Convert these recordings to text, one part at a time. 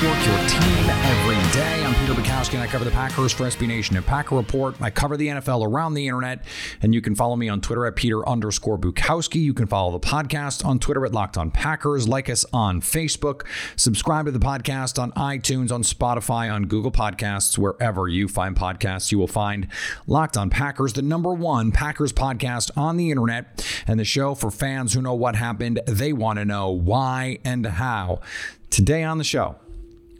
Network, your team every day. I'm Peter Bukowski, and I cover the Packers for SB Nation and Packer Report. I cover the NFL around the internet, and you can follow me on Twitter at Peter underscore Bukowski. You can follow the podcast on Twitter at Locked On Packers. Like us on Facebook. Subscribe to the podcast on iTunes, on Spotify, on Google Podcasts, wherever you find podcasts. You will find Locked On Packers, the number one Packers podcast on the internet, and the show for fans who know what happened. They want to know why and how. Today on the show,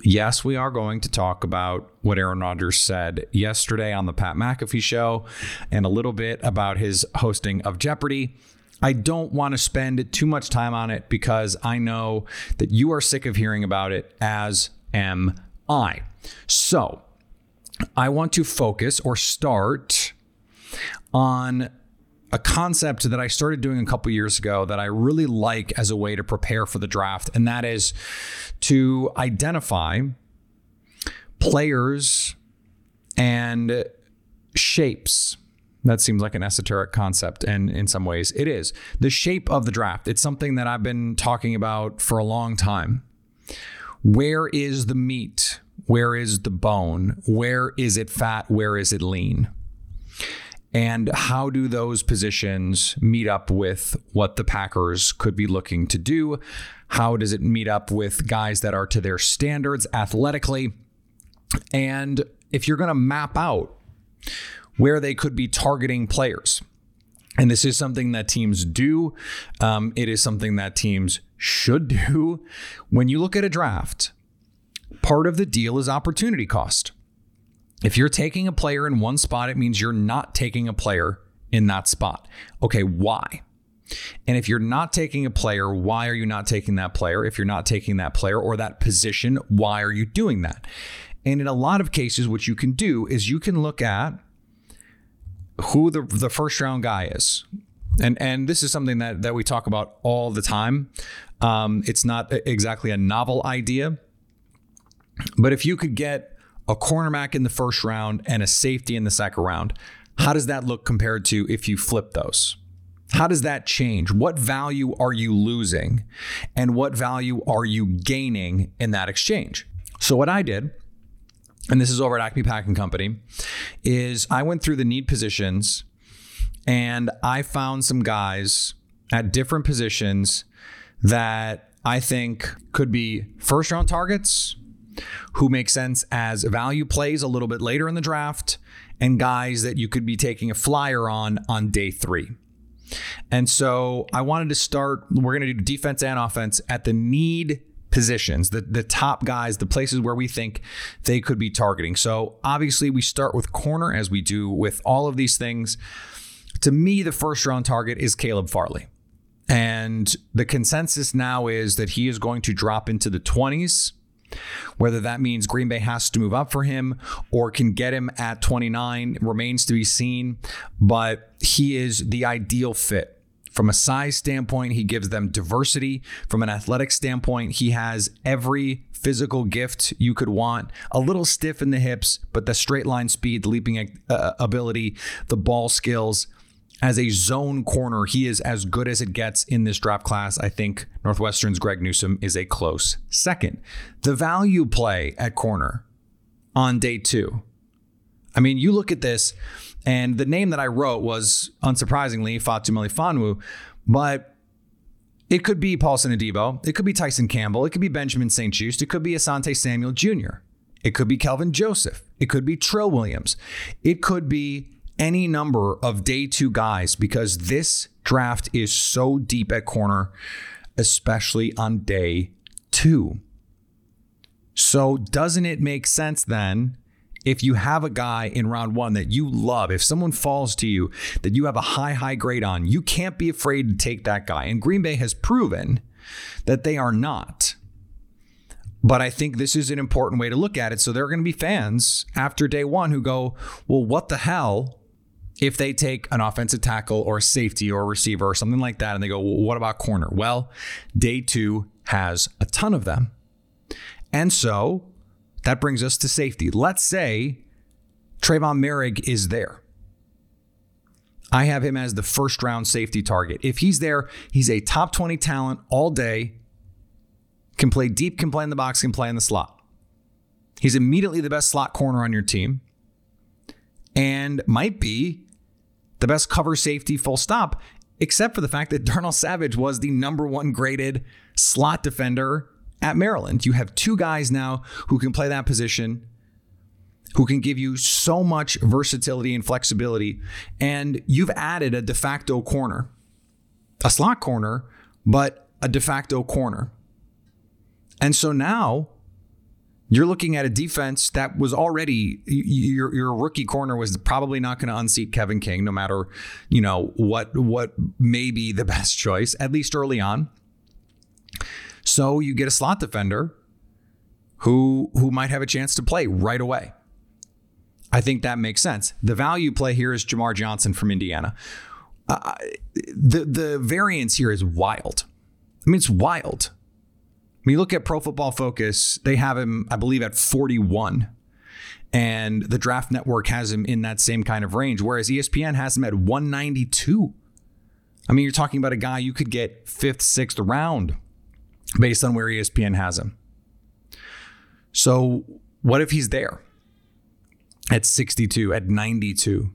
yes, we are going to talk about what Aaron Rodgers said yesterday on the Pat McAfee show and a little bit about his hosting of Jeopardy. I don't want to spend too much time on it because I know that you are sick of hearing about it, as am I. So, I want to focus or start on a concept that I started doing a couple years ago that I really like as a way to prepare for the draft, and that is to identify players and shapes. That seems like an esoteric concept, and in some ways it is. The shape of the draft. It's something that I've been talking about for a long time. Where is the meat? Where is the bone? Where is it fat? Where is it lean? And how do those positions meet up with what the Packers could be looking to do? How does it meet up with guys that are to their standards athletically? And if you're going to map out where they could be targeting players, and this is something that teams do, um, it is something that teams should do. When you look at a draft, part of the deal is opportunity cost. If you're taking a player in one spot, it means you're not taking a player in that spot. Okay, why? And if you're not taking a player, why are you not taking that player? If you're not taking that player or that position, why are you doing that? And in a lot of cases, what you can do is you can look at who the, the first round guy is. And and this is something that, that we talk about all the time. Um, it's not exactly a novel idea, but if you could get a cornerback in the first round and a safety in the second round, how does that look compared to if you flip those? How does that change? What value are you losing? And what value are you gaining in that exchange? So, what I did, and this is over at Acme Packing Company, is I went through the need positions and I found some guys at different positions that I think could be first round targets, who make sense as value plays a little bit later in the draft, and guys that you could be taking a flyer on on day three. And so I wanted to start, we're going to do defense and offense at the need positions, the, the top guys, the places where we think they could be targeting. So obviously, we start with corner as we do with all of these things. To me, the first round target is Caleb Farley. And the consensus now is that he is going to drop into the 20s. Whether that means Green Bay has to move up for him or can get him at 29 remains to be seen. But he is the ideal fit. From a size standpoint, he gives them diversity. From an athletic standpoint, he has every physical gift you could want. A little stiff in the hips, but the straight line speed, the leaping uh, ability, the ball skills as a zone corner, he is as good as it gets in this draft class. I think Northwestern's Greg Newsom is a close second. The value play at corner on day two. I mean, you look at this, and the name that I wrote was unsurprisingly Fatu Melifonwu, but it could be Paulson Adebo. It could be Tyson Campbell. It could be Benjamin St-Juste. It could be Asante Samuel Jr. It could be Kelvin Joseph. It could be Trill Williams. It could be any number of day two guys because this draft is so deep at corner, especially on day two. So, doesn't it make sense then if you have a guy in round one that you love, if someone falls to you that you have a high, high grade on, you can't be afraid to take that guy. And Green Bay has proven that they are not. But I think this is an important way to look at it. So there are going to be fans after day one who go, well, what the hell if they take an offensive tackle or a safety or a receiver or something like that and they go, well, what about corner? Well, day two has a ton of them. And so that brings us to safety. Let's say Trevon Moehrig is there. I have him as the first round safety target. If he's there, he's a top 20 talent all day, can play deep, can play in the box, can play in the slot. He's immediately the best slot corner on your team and might be the best cover safety full stop, except for the fact that Darnell Savage was the number one graded slot defender at Maryland. You have two guys now who can play that position, who can give you so much versatility and flexibility. And you've added a de facto corner, a slot corner, but a de facto corner. And so now you're looking at a defense that was already your your rookie corner was probably not going to unseat Kevin King, no matter you know what what may be the best choice at least early on. So you get a slot defender who who might have a chance to play right away. I think that makes sense. The value play here is Jamar Johnson from Indiana. Uh, the the variance here is wild. I mean, it's wild. When you look at Pro Football Focus, they have him, I believe, at 41. And the Draft Network has him in that same kind of range, whereas ESPN has him at 192. I mean, you're talking about a guy you could get fifth, sixth round based on where ESPN has him. So, what if he's there at 62, at 92?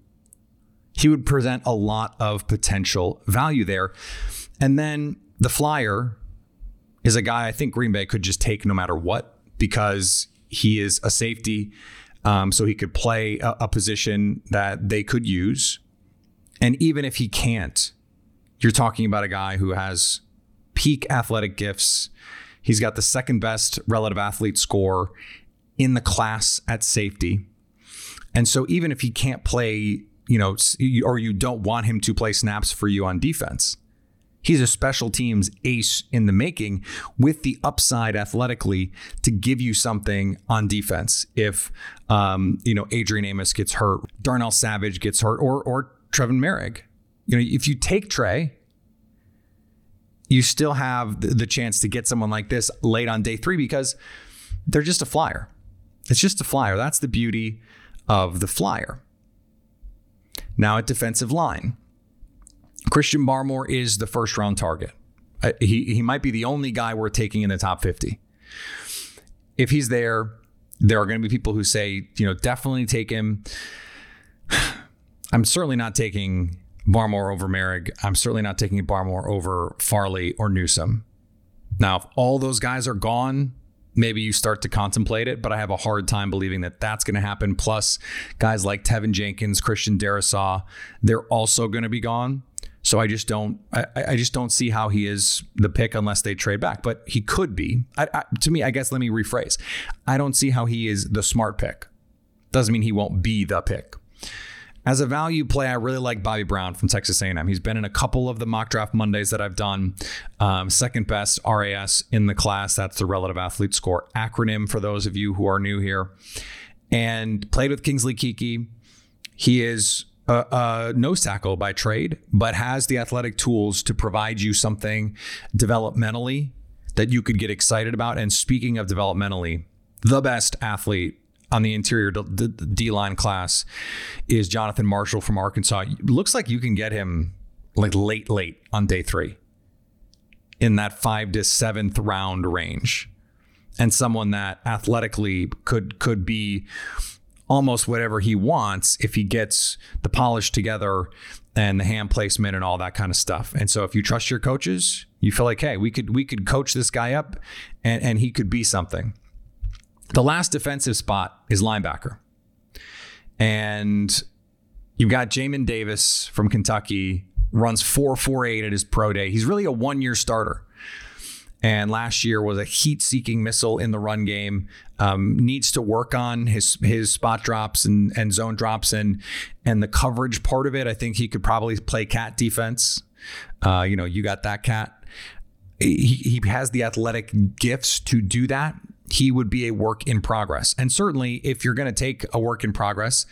He would present a lot of potential value there. And then the flyer, is a guy I think Green Bay could just take no matter what because he is a safety. Um, so he could play a, a position that they could use. And even if he can't, you're talking about a guy who has peak athletic gifts. He's got the second best relative athlete score in the class at safety. And so even if he can't play, you know, or you don't want him to play snaps for you on defense, He's a special teams ace in the making with the upside athletically to give you something on defense. If, um, you know, Adrian Amos gets hurt, Darnell Savage gets hurt, or, or Trevon Moehrig. You know, if you take Trey, you still have the chance to get someone like this late on day three because they're just a flyer. It's just a flyer. That's the beauty of the flyer. Now at defensive line, Christian Barmore is the first round target. Uh, he, he might be the only guy we're taking in the top 50. If he's there, there are going to be people who say, you know, definitely take him. I'm certainly not taking Barmore over Moehrig. I'm certainly not taking Barmore over Farley or Newsom. Now, if all those guys are gone, maybe you start to contemplate it, but I have a hard time believing that that's going to happen. Plus, guys like Teven Jenkins, Christian Darrisaw, they're also going to be gone. So I just don't I, I just don't see how he is the pick unless they trade back. But he could be. I, I, to me, I guess let me rephrase. I don't see how he is the smart pick. Doesn't mean he won't be the pick. As a value play, I really like Bobby Brown from Texas A&M. He's been in a couple of the mock draft Mondays that I've done. Um, second best RAS in the class. That's the relative athlete score acronym for those of you who are new here. And played with Kingsley Keke. He is a, a nose tackle by trade, but has the athletic tools to provide you something developmentally that you could get excited about. And speaking of developmentally, the best athlete on the interior D line class is Jonathan Marshall from Arkansas. Looks like you can get him like late, late on day three in that five to seventh round range, and someone that athletically could could be almost whatever he wants if he gets the polish together and the hand placement and all that kind of stuff. And so if you trust your coaches, you feel like, hey, we could we could coach this guy up and, and he could be something. The last defensive spot is linebacker. And you've got Jamin Davis from Kentucky, runs 448 at his pro day. He's really a one-year starter and last year was a heat-seeking missile in the run game. Um, needs to work on his his spot drops and, and zone drops and and the coverage part of it. I think he could probably play cat defense. Uh, you know, you got that cat. He, he has the athletic gifts to do that. He would be a work in progress. And certainly, if you're going to take a work in progress,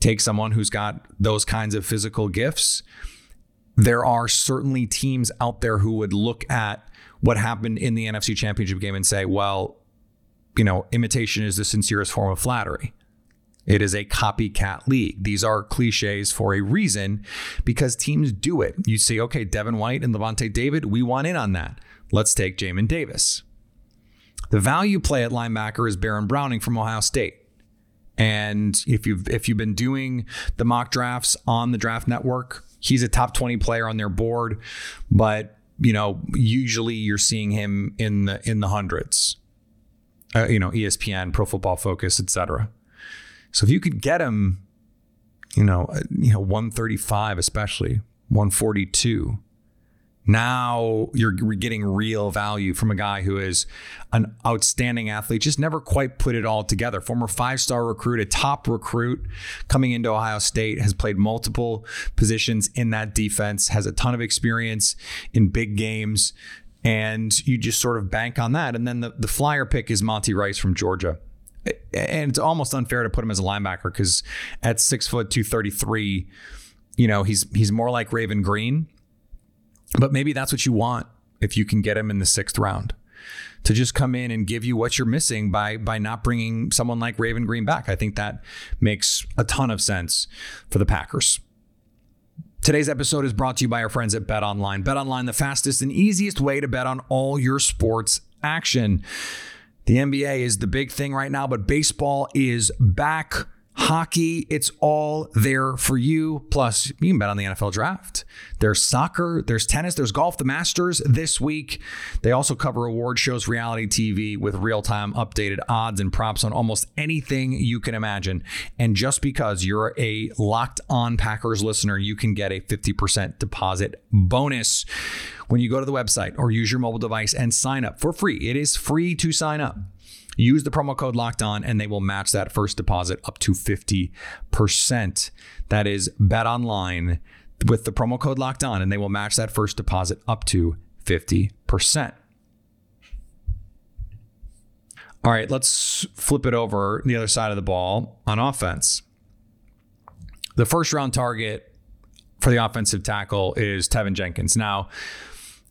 take someone who's got those kinds of physical gifts. There are certainly teams out there who would look at what happened in the NFC Championship game and say, well, you know, imitation is the sincerest form of flattery. It is a copycat league. These are cliches for a reason because teams do it. You see, okay, Devin White and Lavonte David, we want in on that. Let's take Jamin Davis. The value play at linebacker is Baron Browning from Ohio State. And if you've if you've been doing the mock drafts on the draft network, he's a top 20 player on their board, but you know, usually you're seeing him in the in the hundreds. Uh, you know, ESPN, Pro Football Focus, etc. So if you could get him, you know, uh, you know, 135 especially, 142, now you're getting real value from a guy who is an outstanding athlete, just never quite put it all together. Former five star recruit, a top recruit coming into Ohio State, has played multiple positions in that defense, has a ton of experience in big games, and you just sort of bank on that. And then the, the flyer pick is Monty Rice from Georgia. And it's almost unfair to put him as a linebacker because at six foot two thirty three, you know, he's he's more like Raven Greene but maybe that's what you want if you can get him in the sixth round to just come in and give you what you're missing by by not bringing someone like Raven Greene back. I think that makes a ton of sense for the Packers. Today's episode is brought to you by our friends at Bet Online. Bet Online, the fastest and easiest way to bet on all your sports action. The NBA is the big thing right now, but baseball is back hockey, it's all there for you. Plus, you can bet on the NFL draft. There's soccer, there's tennis, there's golf, the Masters this week. They also cover award shows, reality TV with real time updated odds and props on almost anything you can imagine. And just because you're a locked on Packers listener, you can get a 50% deposit bonus when you go to the website or use your mobile device and sign up for free. It is free to sign up. Use the promo code locked on and they will match that first deposit up to 50%. That is bet online with the promo code locked on and they will match that first deposit up to 50%. All right, let's flip it over the other side of the ball on offense. The first round target for the offensive tackle is Teven Jenkins. Now,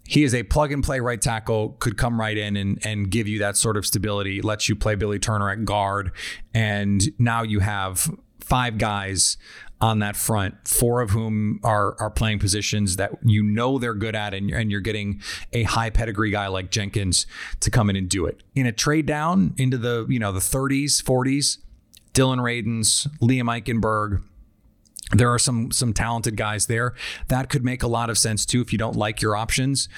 he is a plug and play right tackle, could come right in and, and give you that sort of stability, lets you play Billy Turner at guard. And now you have five guys on that front, four of whom are are playing positions that you know they're good at, and, and you're getting a high pedigree guy like Jenkins to come in and do it. In a trade down into the you know the 30s, 40s, Dillon Radunz, Liam Eichenberg, there are some some talented guys there. That could make a lot of sense too if you don't like your options.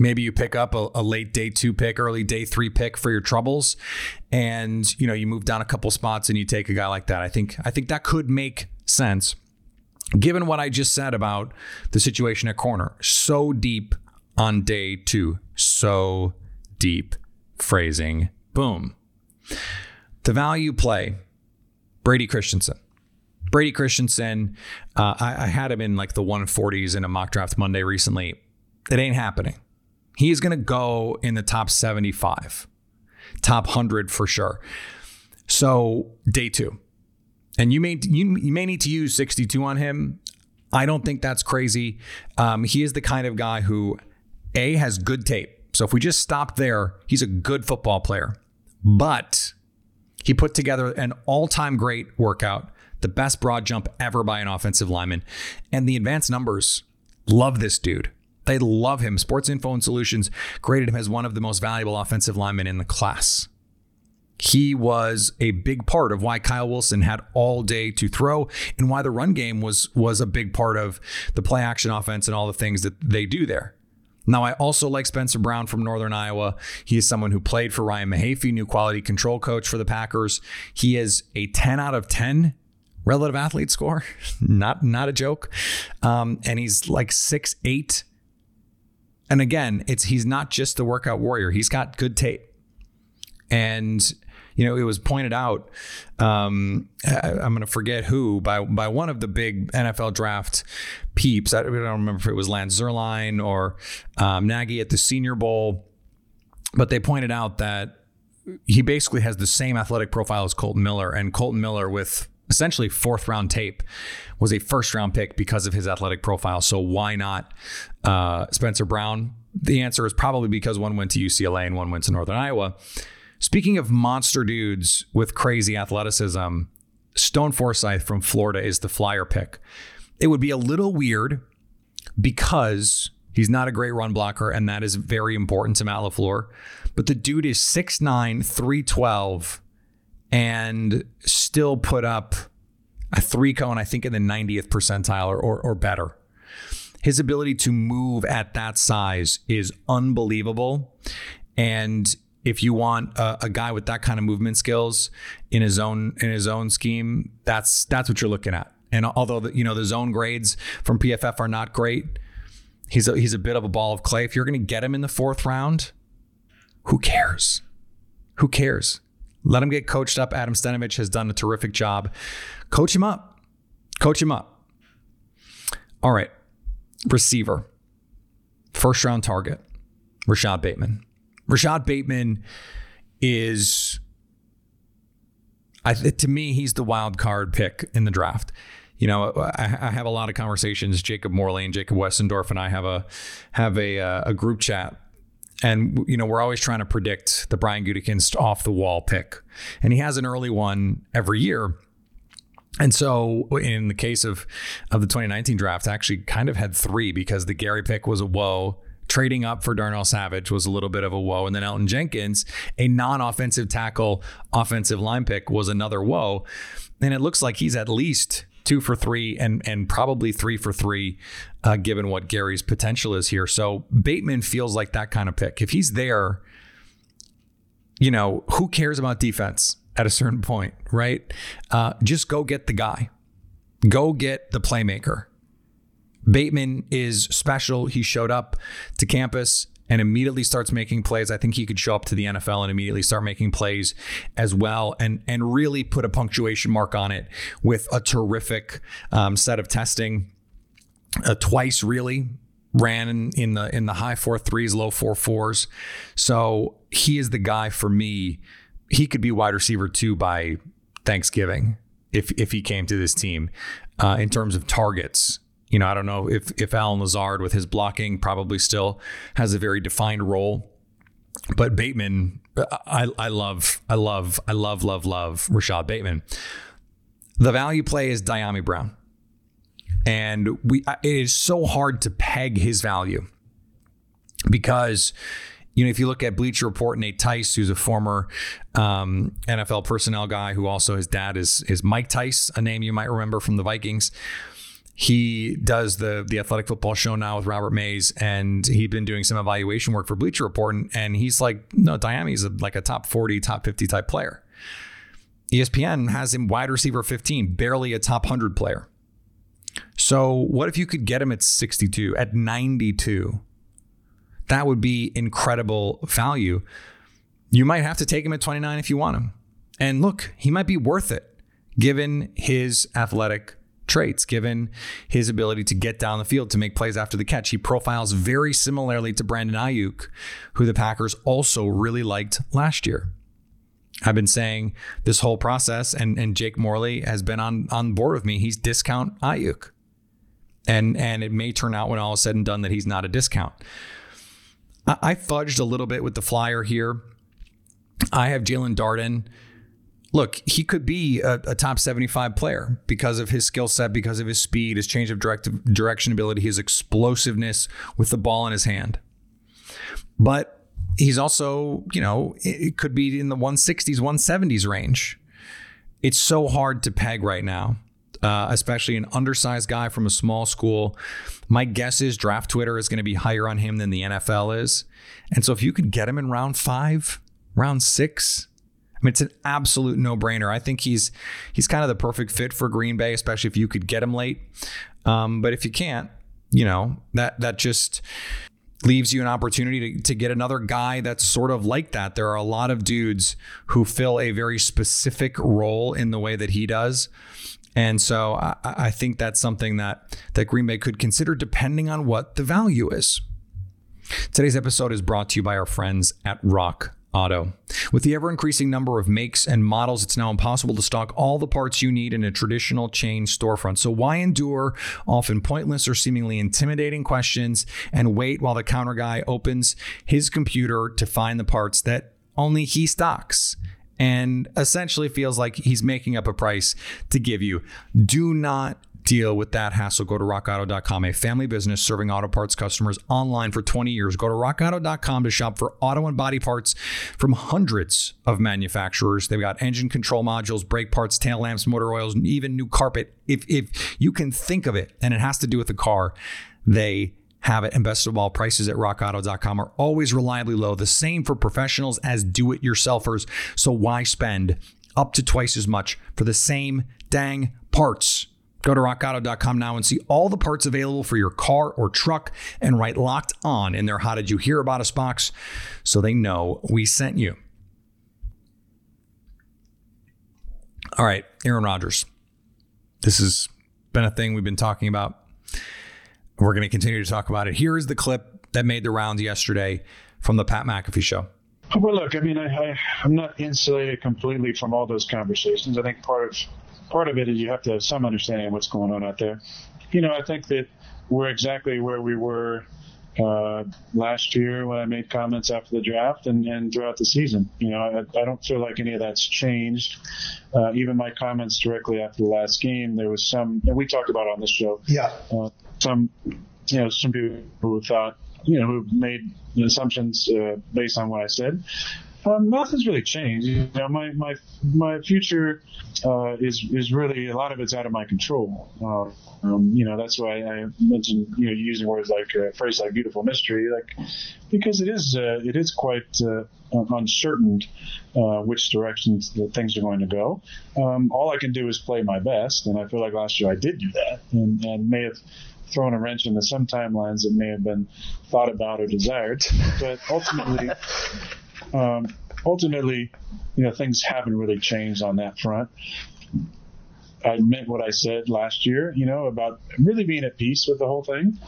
Maybe you pick up a, a, late day two pick, early day three pick for your troubles, and you know you move down a couple spots and you take a guy like that. I think I think that could make sense, given what I just said about the situation at corner. So deep on day two, so deep. Phrasing, boom. The value play, Brady Christensen. Brady Christensen, uh, I, I, had him in like the 140s in a mock draft Monday recently. It ain't happening. He's going to go in the top 75, top 100 for sure. So day two, and you may you, you may need to use 62 on him. I don't think that's crazy. Um, he is the kind of guy who a has good tape. So if we just stop there, he's a good football player, but he put together an all-time great workout the best broad jump ever by an offensive lineman. And the advanced numbers love this dude. They love him. Sports Info and Solutions graded him as one of the most valuable offensive linemen in the class. He was a big part of why Kyle Wilson had all day to throw and why the run game was was a big part of the play action offense and all the things that they do there. Now, I also like Spencer Brown from Northern Iowa. He is someone who played for Ryan Mahaffey, new quality control coach for the Packers. He is a 10 out of 10 relative athlete score. not not a joke. Um, and he's like six eight. And again, it's he's not just the workout warrior. He's got good tape. And you know, it was pointed out. Um, I, am going to forget who by by one of the big NFL draft peeps. I, don't remember if it was Lance Zierlein or um, Nagy at the Senior Bowl, but they pointed out that he basically has the same athletic profile as Kolton Miller, and Kolton Miller with essentially fourth round tape was a first round pick because of his athletic profile. So why not uh, Spencer Brown? The answer is probably because one went to UCLA and one went to Northern Iowa. Speaking of monster dudes with crazy athleticism, Stone Forsythe from Florida is the flyer pick. It would be a little weird because he's not a great run blocker, and that is very important to Matt LaFleur. But the dude is 6'9, 312, and still put up a three cone, I think, in the 90th percentile or, or, or better. His ability to move at that size is unbelievable. And if you want a, a, guy with that kind of movement skills in his own in his own scheme, that's that's what you're looking at. And although the, you know the zone grades from PFF are not great, he's a, he's a bit of a ball of clay. If you're going to get him in the fourth round, who cares? Who cares? Let him get coached up. Adam Stenavich has done a terrific job. Coach him up. Coach him up. All right. Receiver. First round target. Rashod Bateman. Rashod Bateman is, I, to me, he's the wild card pick in the draft. You know, I, I have a lot of conversations. Jacob Morley and Jacob Westendorf and I have a have a uh, a group chat and you know we're always trying to predict the Brian Gutekunst off the wall pick, and he has an early one every year. And so, in the case of of the 2019 draft, I actually kind of had three because the Gary pick was a whoa. Trading up for Darnell Savage was a little bit of a whoa. And then Elgton Jenkins, a non offensive tackle, offensive line pick, was another whoa. And it looks like he's at least two for three and and probably three for three, uh, given what Gary's potential is here. So Bateman feels like that kind of pick. If he's there, you know, who cares about defense at a certain point, right? Uh, just go get the guy, go get the playmaker. Bateman is special. He showed up to campus and immediately starts making plays. I think he could show up to the NFL and immediately start making plays as well, and and really put a punctuation mark on it with a terrific um, set of testing. Uh, twice really ran in, in the in the high four threes, low four fours. So he is the guy for me. He could be wide receiver two by Thanksgiving if if he came to this team uh, in terms of targets you know, I don't know if if Allen Lazard with his blocking probably still has a very defined role, but Bateman, I I love I love I love love love Rashod Bateman. The value play is Dyami Brown, and we it is so hard to peg his value because you know, if you look at Bleacher Report, Nate Tice, who's a former um, NFL personnel guy, who also his dad is is Mike Tice, a name you might remember from the Vikings he does the the athletic football show now with Robert Mays, and he'd been doing some evaluation work for Bleacher Report, and, and he's like, no, Dyami's a, like a top forty, top fifty type player. ESPN has him wide receiver fifteen, barely a top hundred player. So what if you could get him at sixty two, at ninety two? That would be incredible value. You might have to take him at twenty nine if you want him, and look, he might be worth it given his athletic traits given his ability to get down the field to make plays after the catch. He profiles very similarly to Brandon Aiyuk, who the Packers also really liked last year. I've been saying this whole process, and, and Jake Morley has been on, on board with me. He's discount Aiyuk. And, and it may turn out when all is said and done that he's not a discount. I, I fudged a little bit with the flyer here. I have Jaelon Darden look, he could be a, a, top 75 player because of his skill set, because of his speed, his change of direct, direction ability, his explosiveness with the ball in his hand. But he's also, you know, it could be in the 160s, 170s range. It's so hard to peg right now, uh, especially an undersized guy from a small school. My guess is draft Twitter is going to be higher on him than the NFL is. And so if you could get him in round five, round six, I mean, it's an absolute no-brainer. I think he's he's kind of the perfect fit for Green Bay, especially if you could get him late. Um, but if you can't, you know that that just leaves you an opportunity to, to get another guy that's sort of like that. There are a lot of dudes who fill a very specific role in the way that he does. And so I, I think that's something that that Green Bay could consider depending on what the value is. Today's episode is brought to you by our friends at Rock Auto. With the ever increasing number of makes and models, it's now impossible to stock all the parts you need in a traditional chain storefront. So, why endure often pointless or seemingly intimidating questions and wait while the counter guy opens his computer to find the parts that only he stocks and essentially feels like he's making up a price to give you. Do not deal with that hassle. Go to rockauto.com, a family business serving auto parts customers online for 20 years. Go to rockauto.com to shop for auto and body parts from hundreds of manufacturers. They've got engine control modules, brake parts, tail lamps, motor oils, and even new carpet. If, if you can think of it and it has to do with the car, they have it. And best of all, prices at rockauto.com are always reliably low, the same for professionals as do it yourselfers. So why spend up to twice as much for the same dang parts? Go to rockauto.com now and see all the parts available for your car or truck and write locked on in their How Did You Hear About Us box so they know we sent you. All right, Aaron Rodgers. This has been a thing we've been talking about. We're going to continue to talk about it. Here is the clip that made the rounds yesterday from the Pat McAfee show. Well, look, I mean, I, I, I'm not insulated completely from all those conversations. I think part of part of it is you have to have some understanding of what's going on out there. You know, I think that we're exactly where we were uh, last year when I made comments after the draft and, and throughout the season. You know, I, I don't feel like any of that's changed. Uh, even my comments directly after the last game, there was some, and we talked about it on this show. Yeah. Uh, some, you know, some people who thought, you know, who made assumptions uh, based on what I said. Um, nothing's really changed. You know, my my my future uh, is is really a lot of it's out of my control. Uh, um, you know, that's why I mentioned you know using words like a phrase like beautiful mystery, like because it is uh, it is quite uh, uncertain uh, which directions that things are going to go. Um, all I can do is play my best, and I feel like last year I did do that, and, and may have thrown a wrench into some timelines that may have been thought about or desired, but ultimately um, ultimately, you know, things haven't really changed on that front. I meant what I said last year, you know, about really being at peace with the whole thing,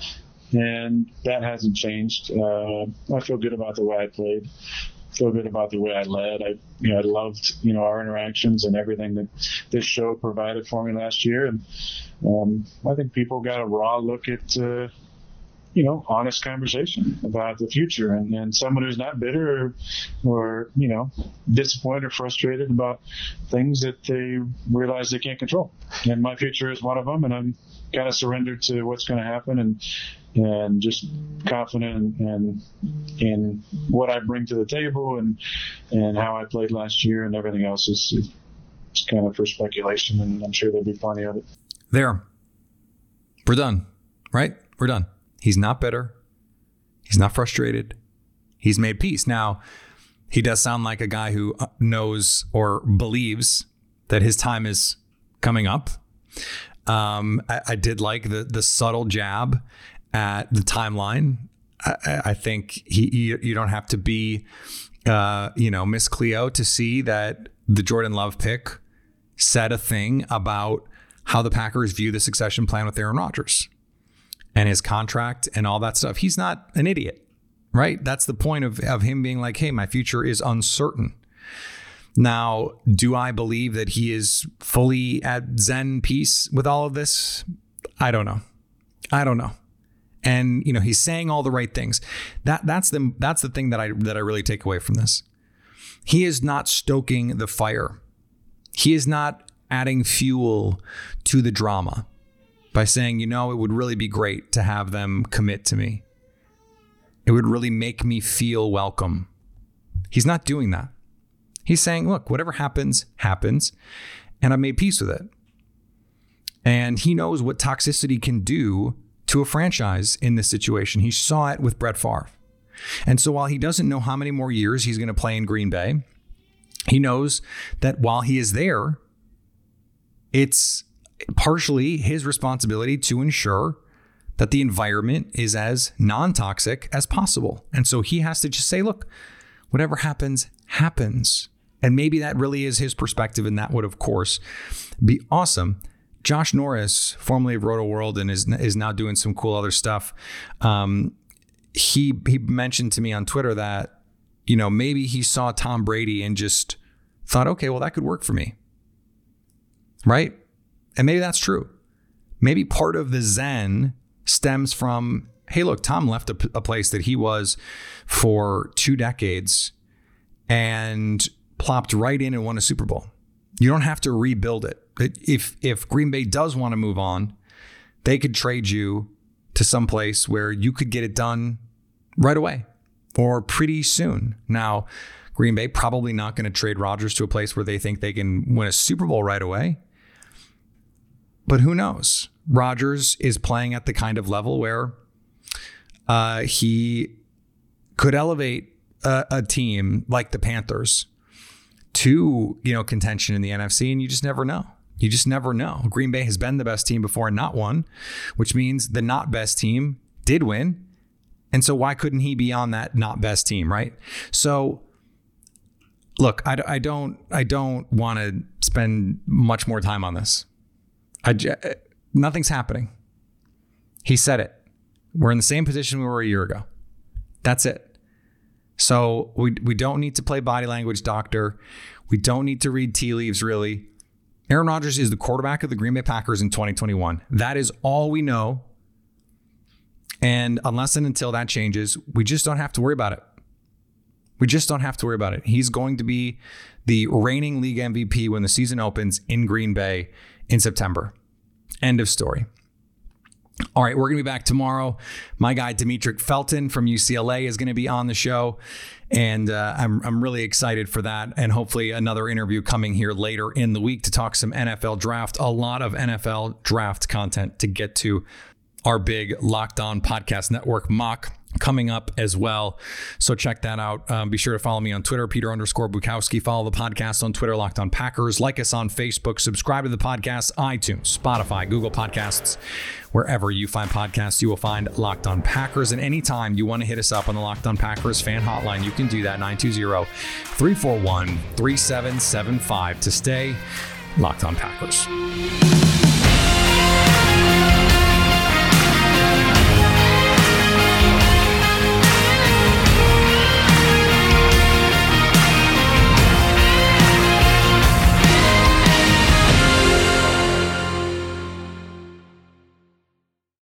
and that hasn't changed. Uh, I feel good about the way I played. I Feel good about the way I led. I, you know, I loved, you know, our interactions and everything that this show provided for me last year, and um, I think people got a raw look at. Uh, you know, honest conversation about the future and, and someone who's not bitter or, or, you know, disappointed or frustrated about things that they realize they can't control. And my future is one of them and I'm kind of surrendered to what's going to happen and, and just confident in, in, in what I bring to the table and, and how I played last year and everything else is, is kind of for speculation and I'm sure there'll be plenty of it. There. We're done, right? We're done. He's not bitter. He's not frustrated. He's made peace. Now, he does sound like a guy who uh, knows or believes that his time is coming up. Um, I, I, did like the the subtle jab at the timeline. I, I think he you, you, don't have to be, uh, you know, Miss Cleo to see that the Jordan Love pick said a thing about how the Packers view the succession plan with Aaron Rodgers and his contract and all that stuff. He's not an idiot, right? That's the point of, of him being like, hey, my future is uncertain. Now, do I believe that he is fully at Zen peace with all of this? I don't know. I don't know. And you know, he's saying all the right things. That that's the that's the thing that I that I really take away from this. He is not stoking the fire. He is not adding fuel to the drama by saying, you know, it would really be great to have them commit to me. It would really make me feel welcome. He's not doing that. He's saying, look, whatever happens, happens, and I made peace with it. And he knows what toxicity can do to a franchise in this situation. He saw it with Brett Favre. And so while he doesn't know how many more years he's going to play in Green Bay, he knows that while he is there, it's partially his responsibility to ensure that the environment is as non toxic as possible. And so he has to just say, look, whatever happens, happens. And maybe that really is his perspective. And that would, of course, be awesome. Josh Norris, formerly of Rotoworld and is, is now doing some cool other stuff. Um, he, he mentioned to me on Twitter that, you know, maybe he saw Tom Brady and just thought, okay, well, that could work for me. Right? And maybe that's true. Maybe part of the Zen stems from hey, look, Tom left a, a place that he was for two decades and plopped right in and won a Super Bowl. You don't have to rebuild it. If if Green Bay does want to move on, they could trade you to some place where you could get it done right away or pretty soon. Now, Green Bay probably not going to trade Rodgers to a place where they think they can win a Super Bowl right away. But who knows? Rodgers is playing at the kind of level where uh, he could elevate a, a team like the Panthers to you know contention in the NFC, and you just never know. You just never know. Green Bay has been the best team before and not won, which means the not best team did win. And so why couldn't he be on that not best team, right? So look, I, I don't I don't want to spend much more time on this. I uh, nothing's happening. He said it. We're in the same position we were a year ago. That's it. So we we don't need to play body language doctor. We don't need to read tea leaves really. Aaron Rodgers is the quarterback of the Green Bay Packers in 2021. That is all we know. And unless and until that changes, we just don't have to worry about it. We just don't have to worry about it. He's going to be the reigning league MVP when the season opens in Green Bay in September. End of story. All right, we're going to be back tomorrow. My guy, Demetric Felton from UCLA, is going to be on the show. And uh, I'm, I'm really excited for that. And hopefully, another interview coming here later in the week to talk some NFL draft. A lot of NFL draft content to get to our big Locked On Podcast Network mock coming up as well. So check that out. Um, be sure to follow me on Twitter, Peter underscore Bukowski. Follow the podcast on Twitter, Locked On Packers. Like us on Facebook. Subscribe to the podcast, iTunes, Spotify, Google Podcasts. Wherever you find podcasts, you will find Locked On Packers. And anytime you want to hit us up on the Locked On Packers fan hotline, you can do that 920 341 3775 to stay Locked On Packers.